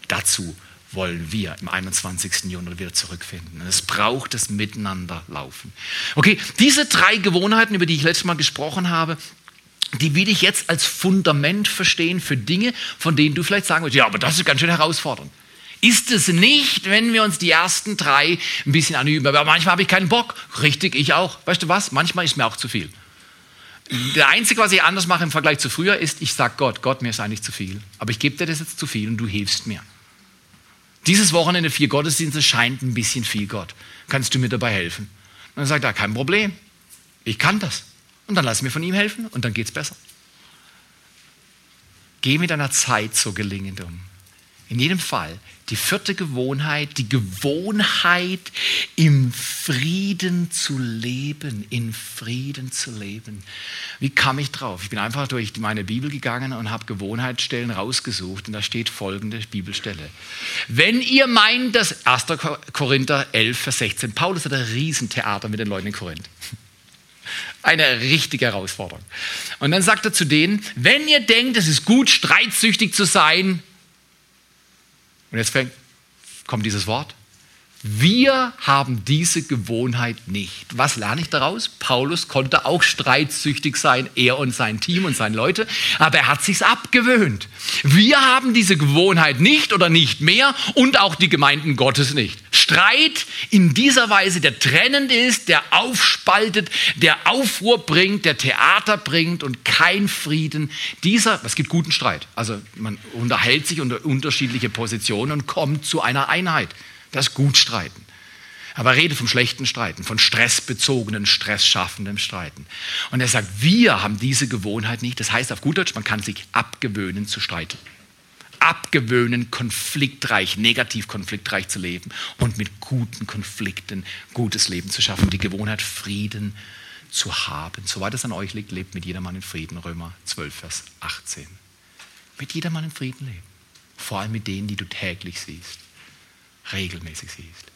Speaker 2: Dazu wollen wir im 21. Jahrhundert wieder zurückfinden. es braucht das Miteinanderlaufen. Okay, diese drei Gewohnheiten, über die ich letztes Mal gesprochen habe, die will ich jetzt als Fundament verstehen für Dinge, von denen du vielleicht sagen würdest, ja, aber das ist ganz schön herausfordernd. Ist es nicht, wenn wir uns die ersten drei ein bisschen anüben? Aber manchmal habe ich keinen Bock. Richtig, ich auch. Weißt du was? Manchmal ist mir auch zu viel. Der Einzige, was ich anders mache im Vergleich zu früher, ist, ich sage Gott, Gott, mir ist eigentlich zu viel. Aber ich gebe dir das jetzt zu viel und du hilfst mir. Dieses Wochenende vier Gottesdienste scheint ein bisschen viel, Gott. Kannst du mir dabei helfen? Und dann sagt er, kein Problem. Ich kann das. Und dann lass mir von ihm helfen und dann geht es besser. Geh mit deiner Zeit so gelingend um. In jedem Fall die vierte Gewohnheit, die Gewohnheit, im Frieden zu leben, in Frieden zu leben. Wie kam ich drauf? Ich bin einfach durch meine Bibel gegangen und habe Gewohnheitsstellen rausgesucht und da steht folgende Bibelstelle. Wenn ihr meint, dass 1. Korinther 11, Vers 16, Paulus hat ein Riesentheater mit den Leuten in Korinth. Eine richtige Herausforderung. Und dann sagt er zu denen, wenn ihr denkt, es ist gut, streitsüchtig zu sein, und jetzt fängt, kommt dieses Wort. Wir haben diese Gewohnheit nicht. Was lerne ich daraus? Paulus konnte auch streitsüchtig sein, er und sein Team und seine Leute, aber er hat sich's abgewöhnt. Wir haben diese Gewohnheit nicht oder nicht mehr und auch die Gemeinden Gottes nicht. Streit in dieser Weise, der trennend ist, der aufspaltet, der Aufruhr bringt, der Theater bringt und kein Frieden. Dieser, es gibt guten Streit. Also man unterhält sich unter unterschiedliche Positionen und kommt zu einer Einheit. Das ist gut streiten. Aber rede vom schlechten Streiten, von stressbezogenen, stressschaffendem Streiten. Und er sagt, wir haben diese Gewohnheit nicht. Das heißt auf gut Deutsch, man kann sich abgewöhnen zu streiten. Abgewöhnen, konfliktreich, negativ konfliktreich zu leben und mit guten Konflikten gutes Leben zu schaffen. Die Gewohnheit, Frieden zu haben. Soweit es an euch liegt, lebt mit jedermann in Frieden. Römer 12, Vers 18. Mit jedermann in Frieden leben. Vor allem mit denen, die du täglich siehst regelmäßig siehst.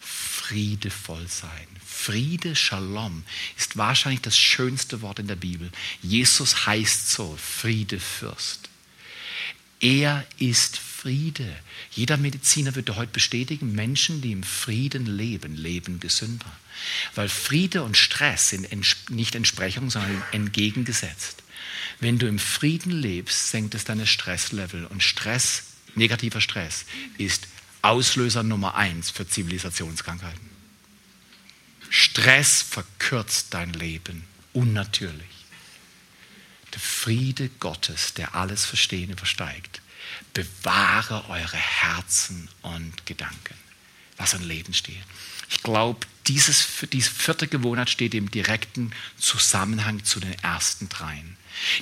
Speaker 2: Friedevoll sein. Friede, Shalom, ist wahrscheinlich das schönste Wort in der Bibel. Jesus heißt so, Friedefürst. Er ist Friede. Jeder Mediziner würde heute bestätigen, Menschen, die im Frieden leben, leben gesünder. Weil Friede und Stress sind nicht Entsprechung, sondern entgegengesetzt. Wenn du im Frieden lebst, senkt es deine Stresslevel. Und Stress, negativer Stress, ist Auslöser Nummer eins für Zivilisationskrankheiten. Stress verkürzt dein Leben unnatürlich. Der Friede Gottes, der alles Verstehen übersteigt, bewahre eure Herzen und Gedanken, was an Leben steht. Ich glaube, dieses, diese vierte Gewohnheit steht im direkten Zusammenhang zu den ersten dreien.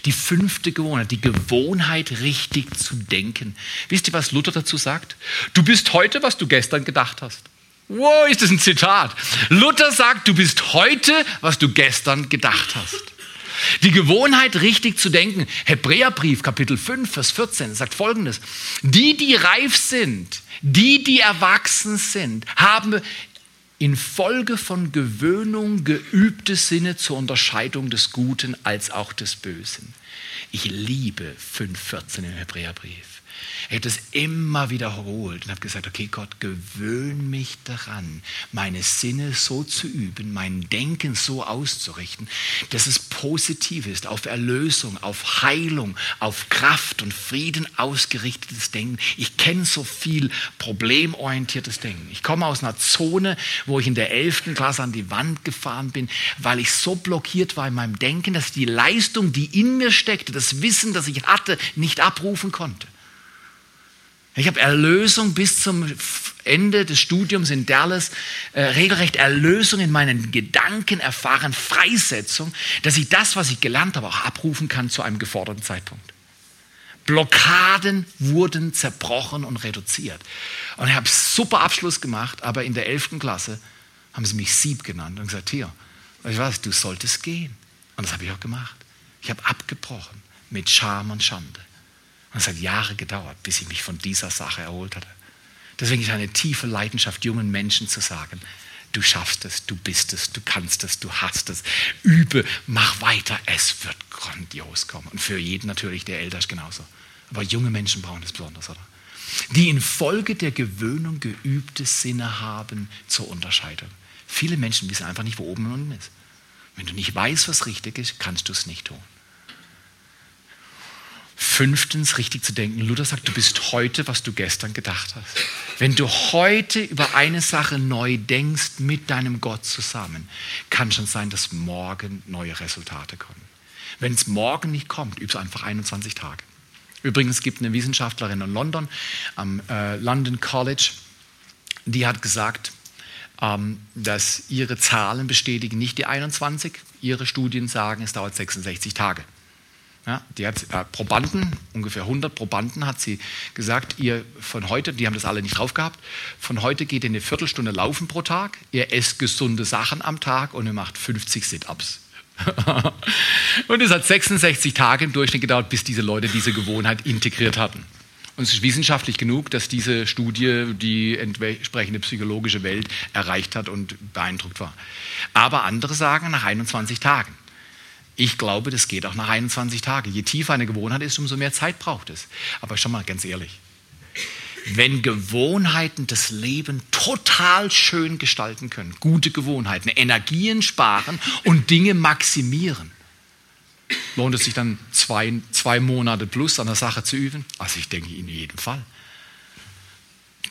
Speaker 2: Die fünfte Gewohnheit, die Gewohnheit, richtig zu denken. Wisst ihr, was Luther dazu sagt? Du bist heute, was du gestern gedacht hast. Wow, ist das ein Zitat. Luther sagt, du bist heute, was du gestern gedacht hast. Die Gewohnheit, richtig zu denken. Hebräerbrief, Kapitel 5, Vers 14, sagt folgendes. Die, die reif sind, die, die erwachsen sind, haben infolge von Gewöhnung geübte Sinne zur Unterscheidung des Guten als auch des Bösen. Ich liebe 5.14 im Hebräerbrief. Er hat es immer wiederholt und hat gesagt, okay Gott, gewöhn mich daran, meine Sinne so zu üben, mein Denken so auszurichten, dass es positiv ist, auf Erlösung, auf Heilung, auf Kraft und Frieden ausgerichtetes Denken. Ich kenne so viel problemorientiertes Denken. Ich komme aus einer Zone, wo ich in der 11. Klasse an die Wand gefahren bin, weil ich so blockiert war in meinem Denken, dass die Leistung, die in mir steckte, das Wissen, das ich hatte, nicht abrufen konnte. Ich habe Erlösung bis zum Ende des Studiums in Dallas, äh, regelrecht Erlösung in meinen Gedanken erfahren, Freisetzung, dass ich das, was ich gelernt habe, auch abrufen kann zu einem geforderten Zeitpunkt. Blockaden wurden zerbrochen und reduziert. Und ich habe super Abschluss gemacht, aber in der 11. Klasse haben sie mich Sieb genannt und gesagt, hier, ich weiß, du solltest gehen. Und das habe ich auch gemacht. Ich habe abgebrochen mit Scham und Schande. Und es hat Jahre gedauert, bis ich mich von dieser Sache erholt hatte. Deswegen ist eine tiefe Leidenschaft, jungen Menschen zu sagen, du schaffst es, du bist es, du kannst es, du hast es. Übe, mach weiter, es wird grandios kommen. Und für jeden natürlich, der älter ist, genauso. Aber junge Menschen brauchen es besonders, oder? Die infolge der Gewöhnung geübte Sinne haben zur Unterscheidung. Viele Menschen wissen einfach nicht, wo oben und unten ist. Wenn du nicht weißt, was richtig ist, kannst du es nicht tun. Fünftens, richtig zu denken. Luther sagt, du bist heute, was du gestern gedacht hast. Wenn du heute über eine Sache neu denkst mit deinem Gott zusammen, kann schon sein, dass morgen neue Resultate kommen. Wenn es morgen nicht kommt, übst einfach 21 Tage. Übrigens gibt eine Wissenschaftlerin in London am äh, London College, die hat gesagt, ähm, dass ihre Zahlen bestätigen nicht die 21, ihre Studien sagen, es dauert 66 Tage. Ja, die hat äh, Probanden, ungefähr 100 Probanden, hat sie gesagt, ihr von heute, die haben das alle nicht drauf gehabt, von heute geht ihr eine Viertelstunde laufen pro Tag, ihr esst gesunde Sachen am Tag und ihr macht 50 Sit-Ups. und es hat 66 Tage im Durchschnitt gedauert, bis diese Leute diese Gewohnheit integriert hatten. Und es ist wissenschaftlich genug, dass diese Studie die entsprechende psychologische Welt erreicht hat und beeindruckt war. Aber andere sagen nach 21 Tagen. Ich glaube, das geht auch nach 21 Tagen. Je tiefer eine Gewohnheit ist, umso mehr Zeit braucht es. Aber schon mal ganz ehrlich. wenn Gewohnheiten das Leben total schön gestalten können. Gute Gewohnheiten, Energien sparen und Dinge maximieren. Lohnt es sich dann zwei, zwei Monate plus an der Sache zu üben? Also ich denke in jedem Fall.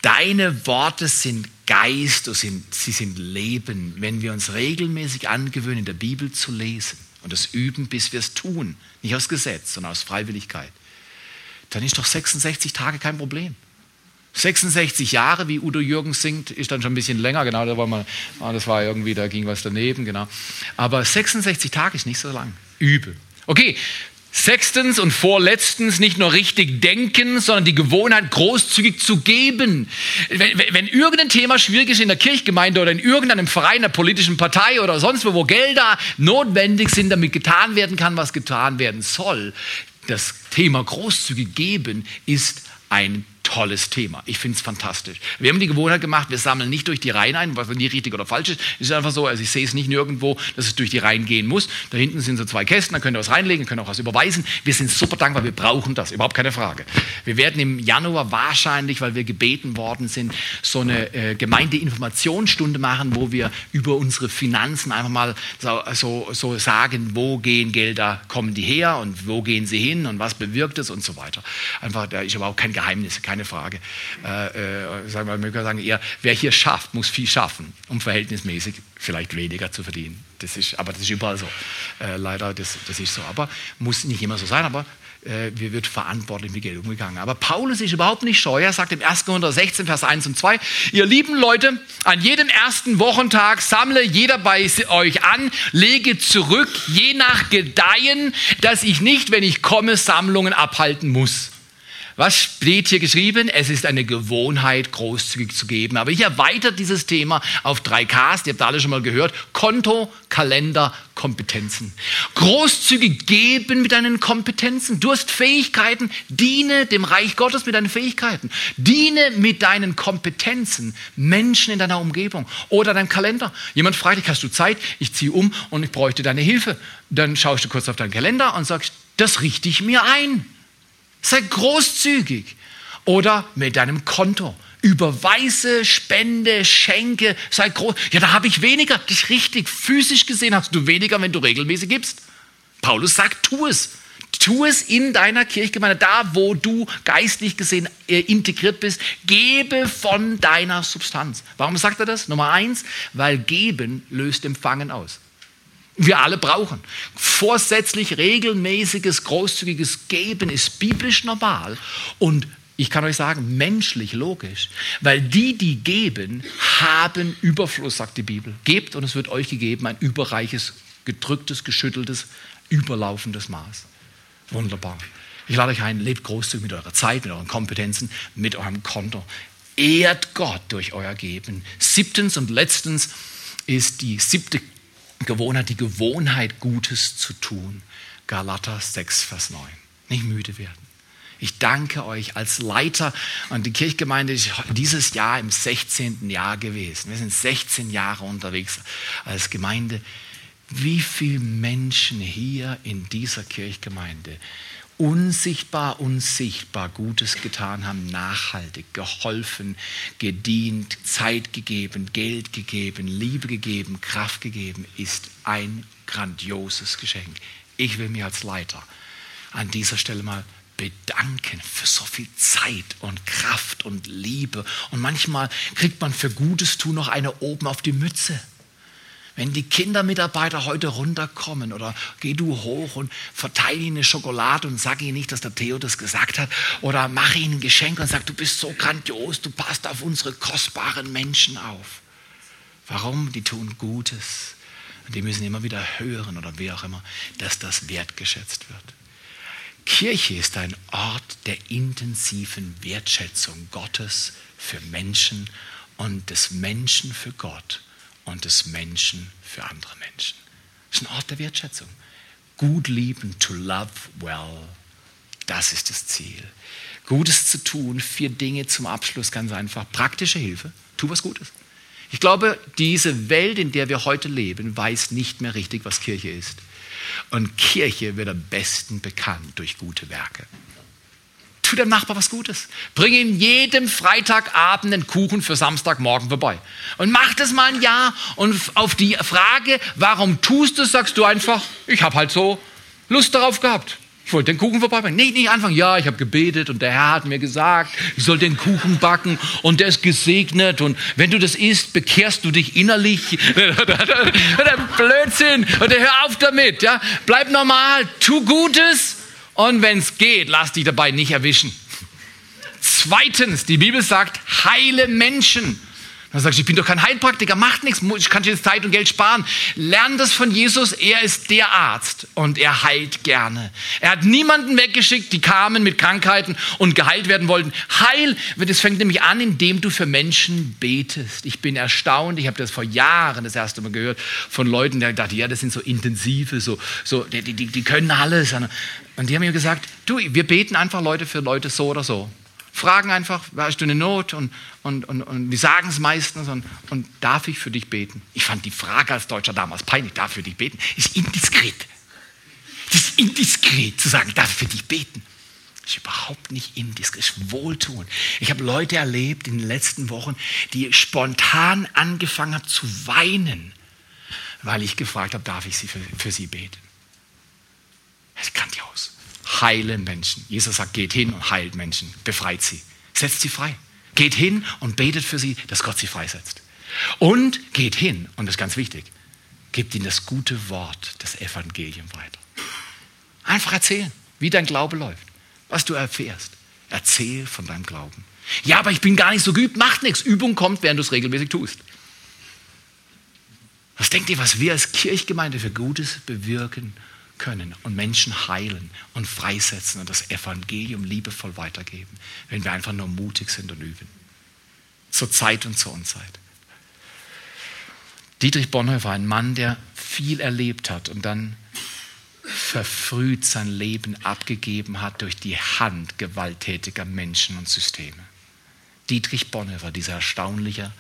Speaker 2: Deine Worte sind Geist, sie sind Leben. Wenn wir uns regelmäßig angewöhnen, in der Bibel zu lesen und das üben, bis wir es tun, nicht aus Gesetz, sondern aus Freiwilligkeit, dann ist doch 66 Tage kein Problem. 66 Jahre, wie Udo Jürgens singt, ist dann schon ein bisschen länger, genau, da war man, ah, das war irgendwie, da ging was daneben, genau. Aber 66 Tage ist nicht so lang. Übe. Okay, Sechstens und vorletztens nicht nur richtig denken, sondern die Gewohnheit großzügig zu geben. Wenn, wenn, irgendein Thema schwierig ist in der Kirchgemeinde oder in irgendeinem Verein, einer politischen Partei oder sonst wo, wo Gelder notwendig sind, damit getan werden kann, was getan werden soll, das Thema großzügig geben ist ein tolles Thema. Ich finde es fantastisch. Wir haben die Gewohnheit gemacht, wir sammeln nicht durch die Reihen ein, was nie richtig oder falsch ist. Es ist einfach so, also ich sehe es nicht nirgendwo, dass es durch die Reihen gehen muss. Da hinten sind so zwei Kästen, da könnt ihr was reinlegen, könnt auch was überweisen. Wir sind super dankbar, wir brauchen das, überhaupt keine Frage. Wir werden im Januar wahrscheinlich, weil wir gebeten worden sind, so eine äh, Gemeindeinformationsstunde machen, wo wir über unsere Finanzen einfach mal so, so, so sagen, wo gehen Gelder, kommen die her und wo gehen sie hin und was bewirkt es und so weiter. Einfach, da ist überhaupt kein Geheimnis, keine keine Frage. Äh, äh, sagen wir, sagen eher, wer hier schafft, muss viel schaffen, um verhältnismäßig vielleicht weniger zu verdienen. Das ist, aber das ist überall so. Äh, leider, das, das ist so. Aber muss nicht immer so sein, aber äh, wir wird verantwortlich mit Geld umgegangen. Aber Paulus ist überhaupt nicht scheu. Er sagt im 1. Korinther 16, Vers 1 und 2, ihr lieben Leute, an jedem ersten Wochentag sammle jeder bei euch an, lege zurück, je nach Gedeihen, dass ich nicht, wenn ich komme, Sammlungen abhalten muss. Was steht hier geschrieben? Es ist eine Gewohnheit, großzügig zu geben. Aber ich erweitere dieses Thema auf drei Ks, die habt ihr alle schon mal gehört. Konto, Kalender, Kompetenzen. Großzügig geben mit deinen Kompetenzen. Du hast Fähigkeiten, diene dem Reich Gottes mit deinen Fähigkeiten. Diene mit deinen Kompetenzen Menschen in deiner Umgebung oder deinem Kalender. Jemand fragt dich, hast du Zeit? Ich ziehe um und ich bräuchte deine Hilfe. Dann schaust du kurz auf deinen Kalender und sagst, das richte ich mir ein. Sei großzügig. Oder mit deinem Konto. Überweise, spende, schenke, sei groß. Ja, da habe ich weniger. Ist richtig. Physisch gesehen hast du weniger, wenn du regelmäßig gibst. Paulus sagt, tu es. Tu es in deiner Kirchgemeinde, da wo du geistlich gesehen äh, integriert bist. Gebe von deiner Substanz. Warum sagt er das? Nummer eins, weil geben löst Empfangen aus wir alle brauchen. Vorsätzlich regelmäßiges, großzügiges Geben ist biblisch normal und ich kann euch sagen, menschlich logisch, weil die, die geben, haben Überfluss, sagt die Bibel. Gebt und es wird euch gegeben ein überreiches, gedrücktes, geschütteltes, überlaufendes Maß. Wunderbar. Ich lade euch ein, lebt großzügig mit eurer Zeit, mit euren Kompetenzen, mit eurem Konto. Ehrt Gott durch euer Geben. Siebtens und letztens ist die siebte Gewohnheit, die Gewohnheit, Gutes zu tun. Galater 6, Vers 9. Nicht müde werden. Ich danke euch als Leiter und die Kirchgemeinde ist dieses Jahr im 16. Jahr gewesen. Wir sind 16 Jahre unterwegs als Gemeinde. Wie viele Menschen hier in dieser Kirchgemeinde unsichtbar, unsichtbar Gutes getan haben, nachhaltig geholfen, gedient, Zeit gegeben, Geld gegeben, Liebe gegeben, Kraft gegeben, ist ein grandioses Geschenk. Ich will mir als Leiter an dieser Stelle mal bedanken für so viel Zeit und Kraft und Liebe. Und manchmal kriegt man für Gutes tun noch eine oben auf die Mütze. Wenn die Kindermitarbeiter heute runterkommen oder geh du hoch und verteile ihnen eine Schokolade und sag ihnen nicht, dass der Theo das gesagt hat oder mach ihnen ein Geschenk und sag, du bist so grandios, du passt auf unsere kostbaren Menschen auf. Warum? Die tun Gutes. Und die müssen immer wieder hören oder wie auch immer, dass das wertgeschätzt wird. Kirche ist ein Ort der intensiven Wertschätzung Gottes für Menschen und des Menschen für Gott und des Menschen für andere Menschen. Es ist ein Ort der Wertschätzung. Gut lieben, to love well, das ist das Ziel. Gutes zu tun, vier Dinge zum Abschluss ganz einfach. Praktische Hilfe, tu was Gutes. Ich glaube, diese Welt, in der wir heute leben, weiß nicht mehr richtig, was Kirche ist. Und Kirche wird am besten bekannt durch gute Werke. Tu dem Nachbar was Gutes. Bring ihm jeden Freitagabend einen Kuchen für Samstagmorgen vorbei. Und mach das mal ein Jahr. Und auf die Frage, warum tust du es, sagst du einfach, ich habe halt so Lust darauf gehabt. Ich wollte den Kuchen vorbeibringen. Nee, nicht anfangen. Ja, ich habe gebetet und der Herr hat mir gesagt, ich soll den Kuchen backen und der ist gesegnet und wenn du das isst, bekehrst du dich innerlich. Blödsinn. Und hör auf damit. Ja? Bleib normal, tu Gutes und wenn es geht, lass dich dabei nicht erwischen. Zweitens, die Bibel sagt, heile Menschen. Dann sagst du, ich bin doch kein Heilpraktiker, macht nichts, ich kann dir jetzt Zeit und Geld sparen. Lern das von Jesus, er ist der Arzt und er heilt gerne. Er hat niemanden weggeschickt, die kamen mit Krankheiten und geheilt werden wollten. Heil, das fängt nämlich an, indem du für Menschen betest. Ich bin erstaunt, ich habe das vor Jahren das erste Mal gehört von Leuten, die dachten, ja, das sind so intensive, so, so die, die, die können alles. Und die haben mir gesagt, du, wir beten einfach Leute für Leute so oder so fragen einfach, hast du eine Not? Und, und, und, und die sagen es meistens. Und, und darf ich für dich beten? Ich fand die Frage als Deutscher damals peinlich, darf ich für dich beten? Ist indiskret. Das ist indiskret zu sagen, darf ich für dich beten? Ist überhaupt nicht indiskret, ist wohltun. Ich habe Leute erlebt in den letzten Wochen, die spontan angefangen haben zu weinen, weil ich gefragt habe, darf ich sie für, für sie beten? Das ist grandios heile Menschen. Jesus sagt, geht hin und heilt Menschen, befreit sie, setzt sie frei. Geht hin und betet für sie, dass Gott sie freisetzt. Und geht hin, und das ist ganz wichtig, gebt ihnen das gute Wort, das Evangelium weiter. Einfach erzählen, wie dein Glaube läuft, was du erfährst. Erzähl von deinem Glauben. Ja, aber ich bin gar nicht so geübt, macht nichts. Übung kommt, während du es regelmäßig tust. Was denkt ihr, was wir als Kirchgemeinde für Gutes bewirken können und Menschen heilen und freisetzen und das Evangelium liebevoll weitergeben, wenn wir einfach nur mutig sind und üben. Zur Zeit und zur Unzeit. Dietrich Bonhoeffer war ein Mann, der viel erlebt hat und dann verfrüht sein Leben abgegeben hat durch die Hand gewalttätiger Menschen und Systeme. Dietrich Bonhoeffer, dieser erstaunliche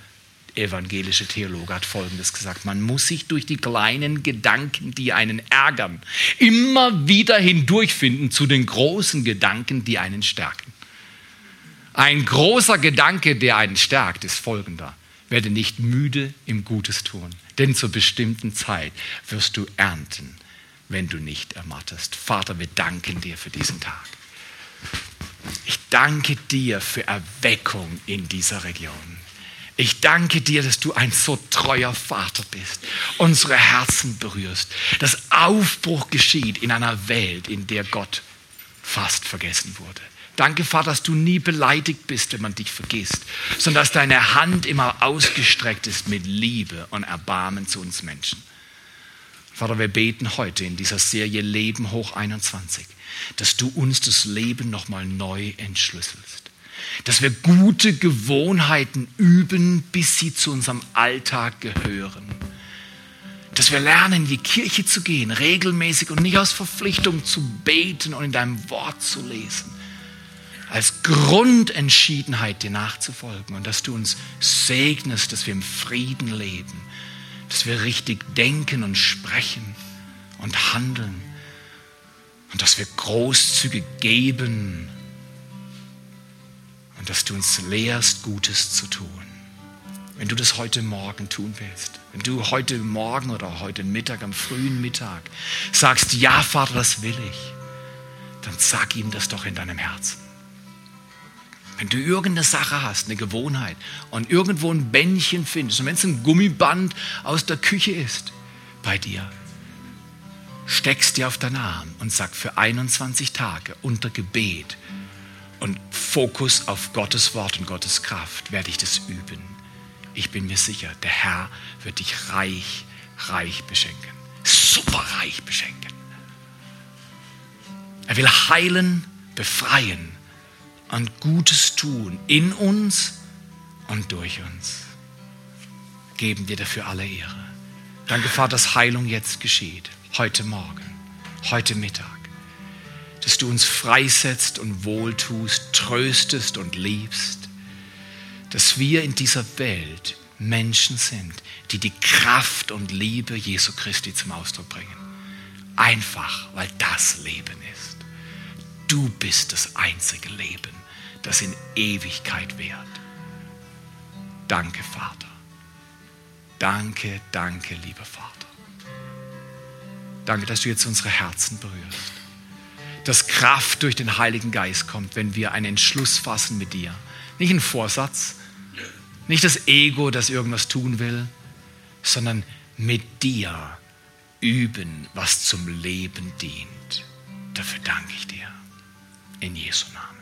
Speaker 2: evangelische Theologe hat Folgendes gesagt. Man muss sich durch die kleinen Gedanken, die einen ärgern, immer wieder hindurchfinden zu den großen Gedanken, die einen stärken. Ein großer Gedanke, der einen stärkt, ist folgender. Werde nicht müde im Gutes tun, denn zur bestimmten Zeit wirst du ernten, wenn du nicht ermattest. Vater, wir danken dir für diesen Tag. Ich danke dir für Erweckung in dieser Region. Ich danke dir, dass du ein so treuer Vater bist, unsere Herzen berührst, dass Aufbruch geschieht in einer Welt, in der Gott fast vergessen wurde. Danke, Vater, dass du nie beleidigt bist, wenn man dich vergisst, sondern dass deine Hand immer ausgestreckt ist mit Liebe und Erbarmen zu uns Menschen. Vater, wir beten heute in dieser Serie Leben hoch 21, dass du uns das Leben nochmal neu entschlüsselst dass wir gute Gewohnheiten üben, bis sie zu unserem Alltag gehören. Dass wir lernen, in die Kirche zu gehen, regelmäßig und nicht aus Verpflichtung zu beten und in deinem Wort zu lesen. Als Grundentschiedenheit dir nachzufolgen und dass du uns segnest, dass wir im Frieden leben, dass wir richtig denken und sprechen und handeln und dass wir großzügig geben und dass du uns lehrst, Gutes zu tun. Wenn du das heute Morgen tun willst, wenn du heute Morgen oder heute Mittag, am frühen Mittag sagst, ja Vater, das will ich, dann sag ihm das doch in deinem Herzen. Wenn du irgendeine Sache hast, eine Gewohnheit und irgendwo ein Bändchen findest und wenn es ein Gummiband aus der Küche ist bei dir, steckst dir auf deinen Arm und sag für 21 Tage unter Gebet, und Fokus auf Gottes Wort und Gottes Kraft werde ich das üben. Ich bin mir sicher, der Herr wird dich reich, reich beschenken. Superreich beschenken. Er will heilen, befreien und Gutes tun in uns und durch uns. Geben dir dafür alle Ehre. Danke, Vater, dass Heilung jetzt geschieht. Heute Morgen, heute Mittag dass du uns freisetzt und wohltust, tröstest und liebst, dass wir in dieser Welt Menschen sind, die die Kraft und Liebe Jesu Christi zum Ausdruck bringen. Einfach, weil das Leben ist. du bist das einzige Leben, das in Ewigkeit währt. Danke, Vater. Danke, danke, lieber Vater. Danke, dass du jetzt unsere Herzen berührst. Dass Kraft durch den Heiligen Geist kommt, wenn wir einen Entschluss fassen mit dir. Nicht ein Vorsatz, nicht das Ego, das irgendwas tun will, sondern mit dir üben, was zum Leben dient. Dafür danke ich dir. In Jesu Namen.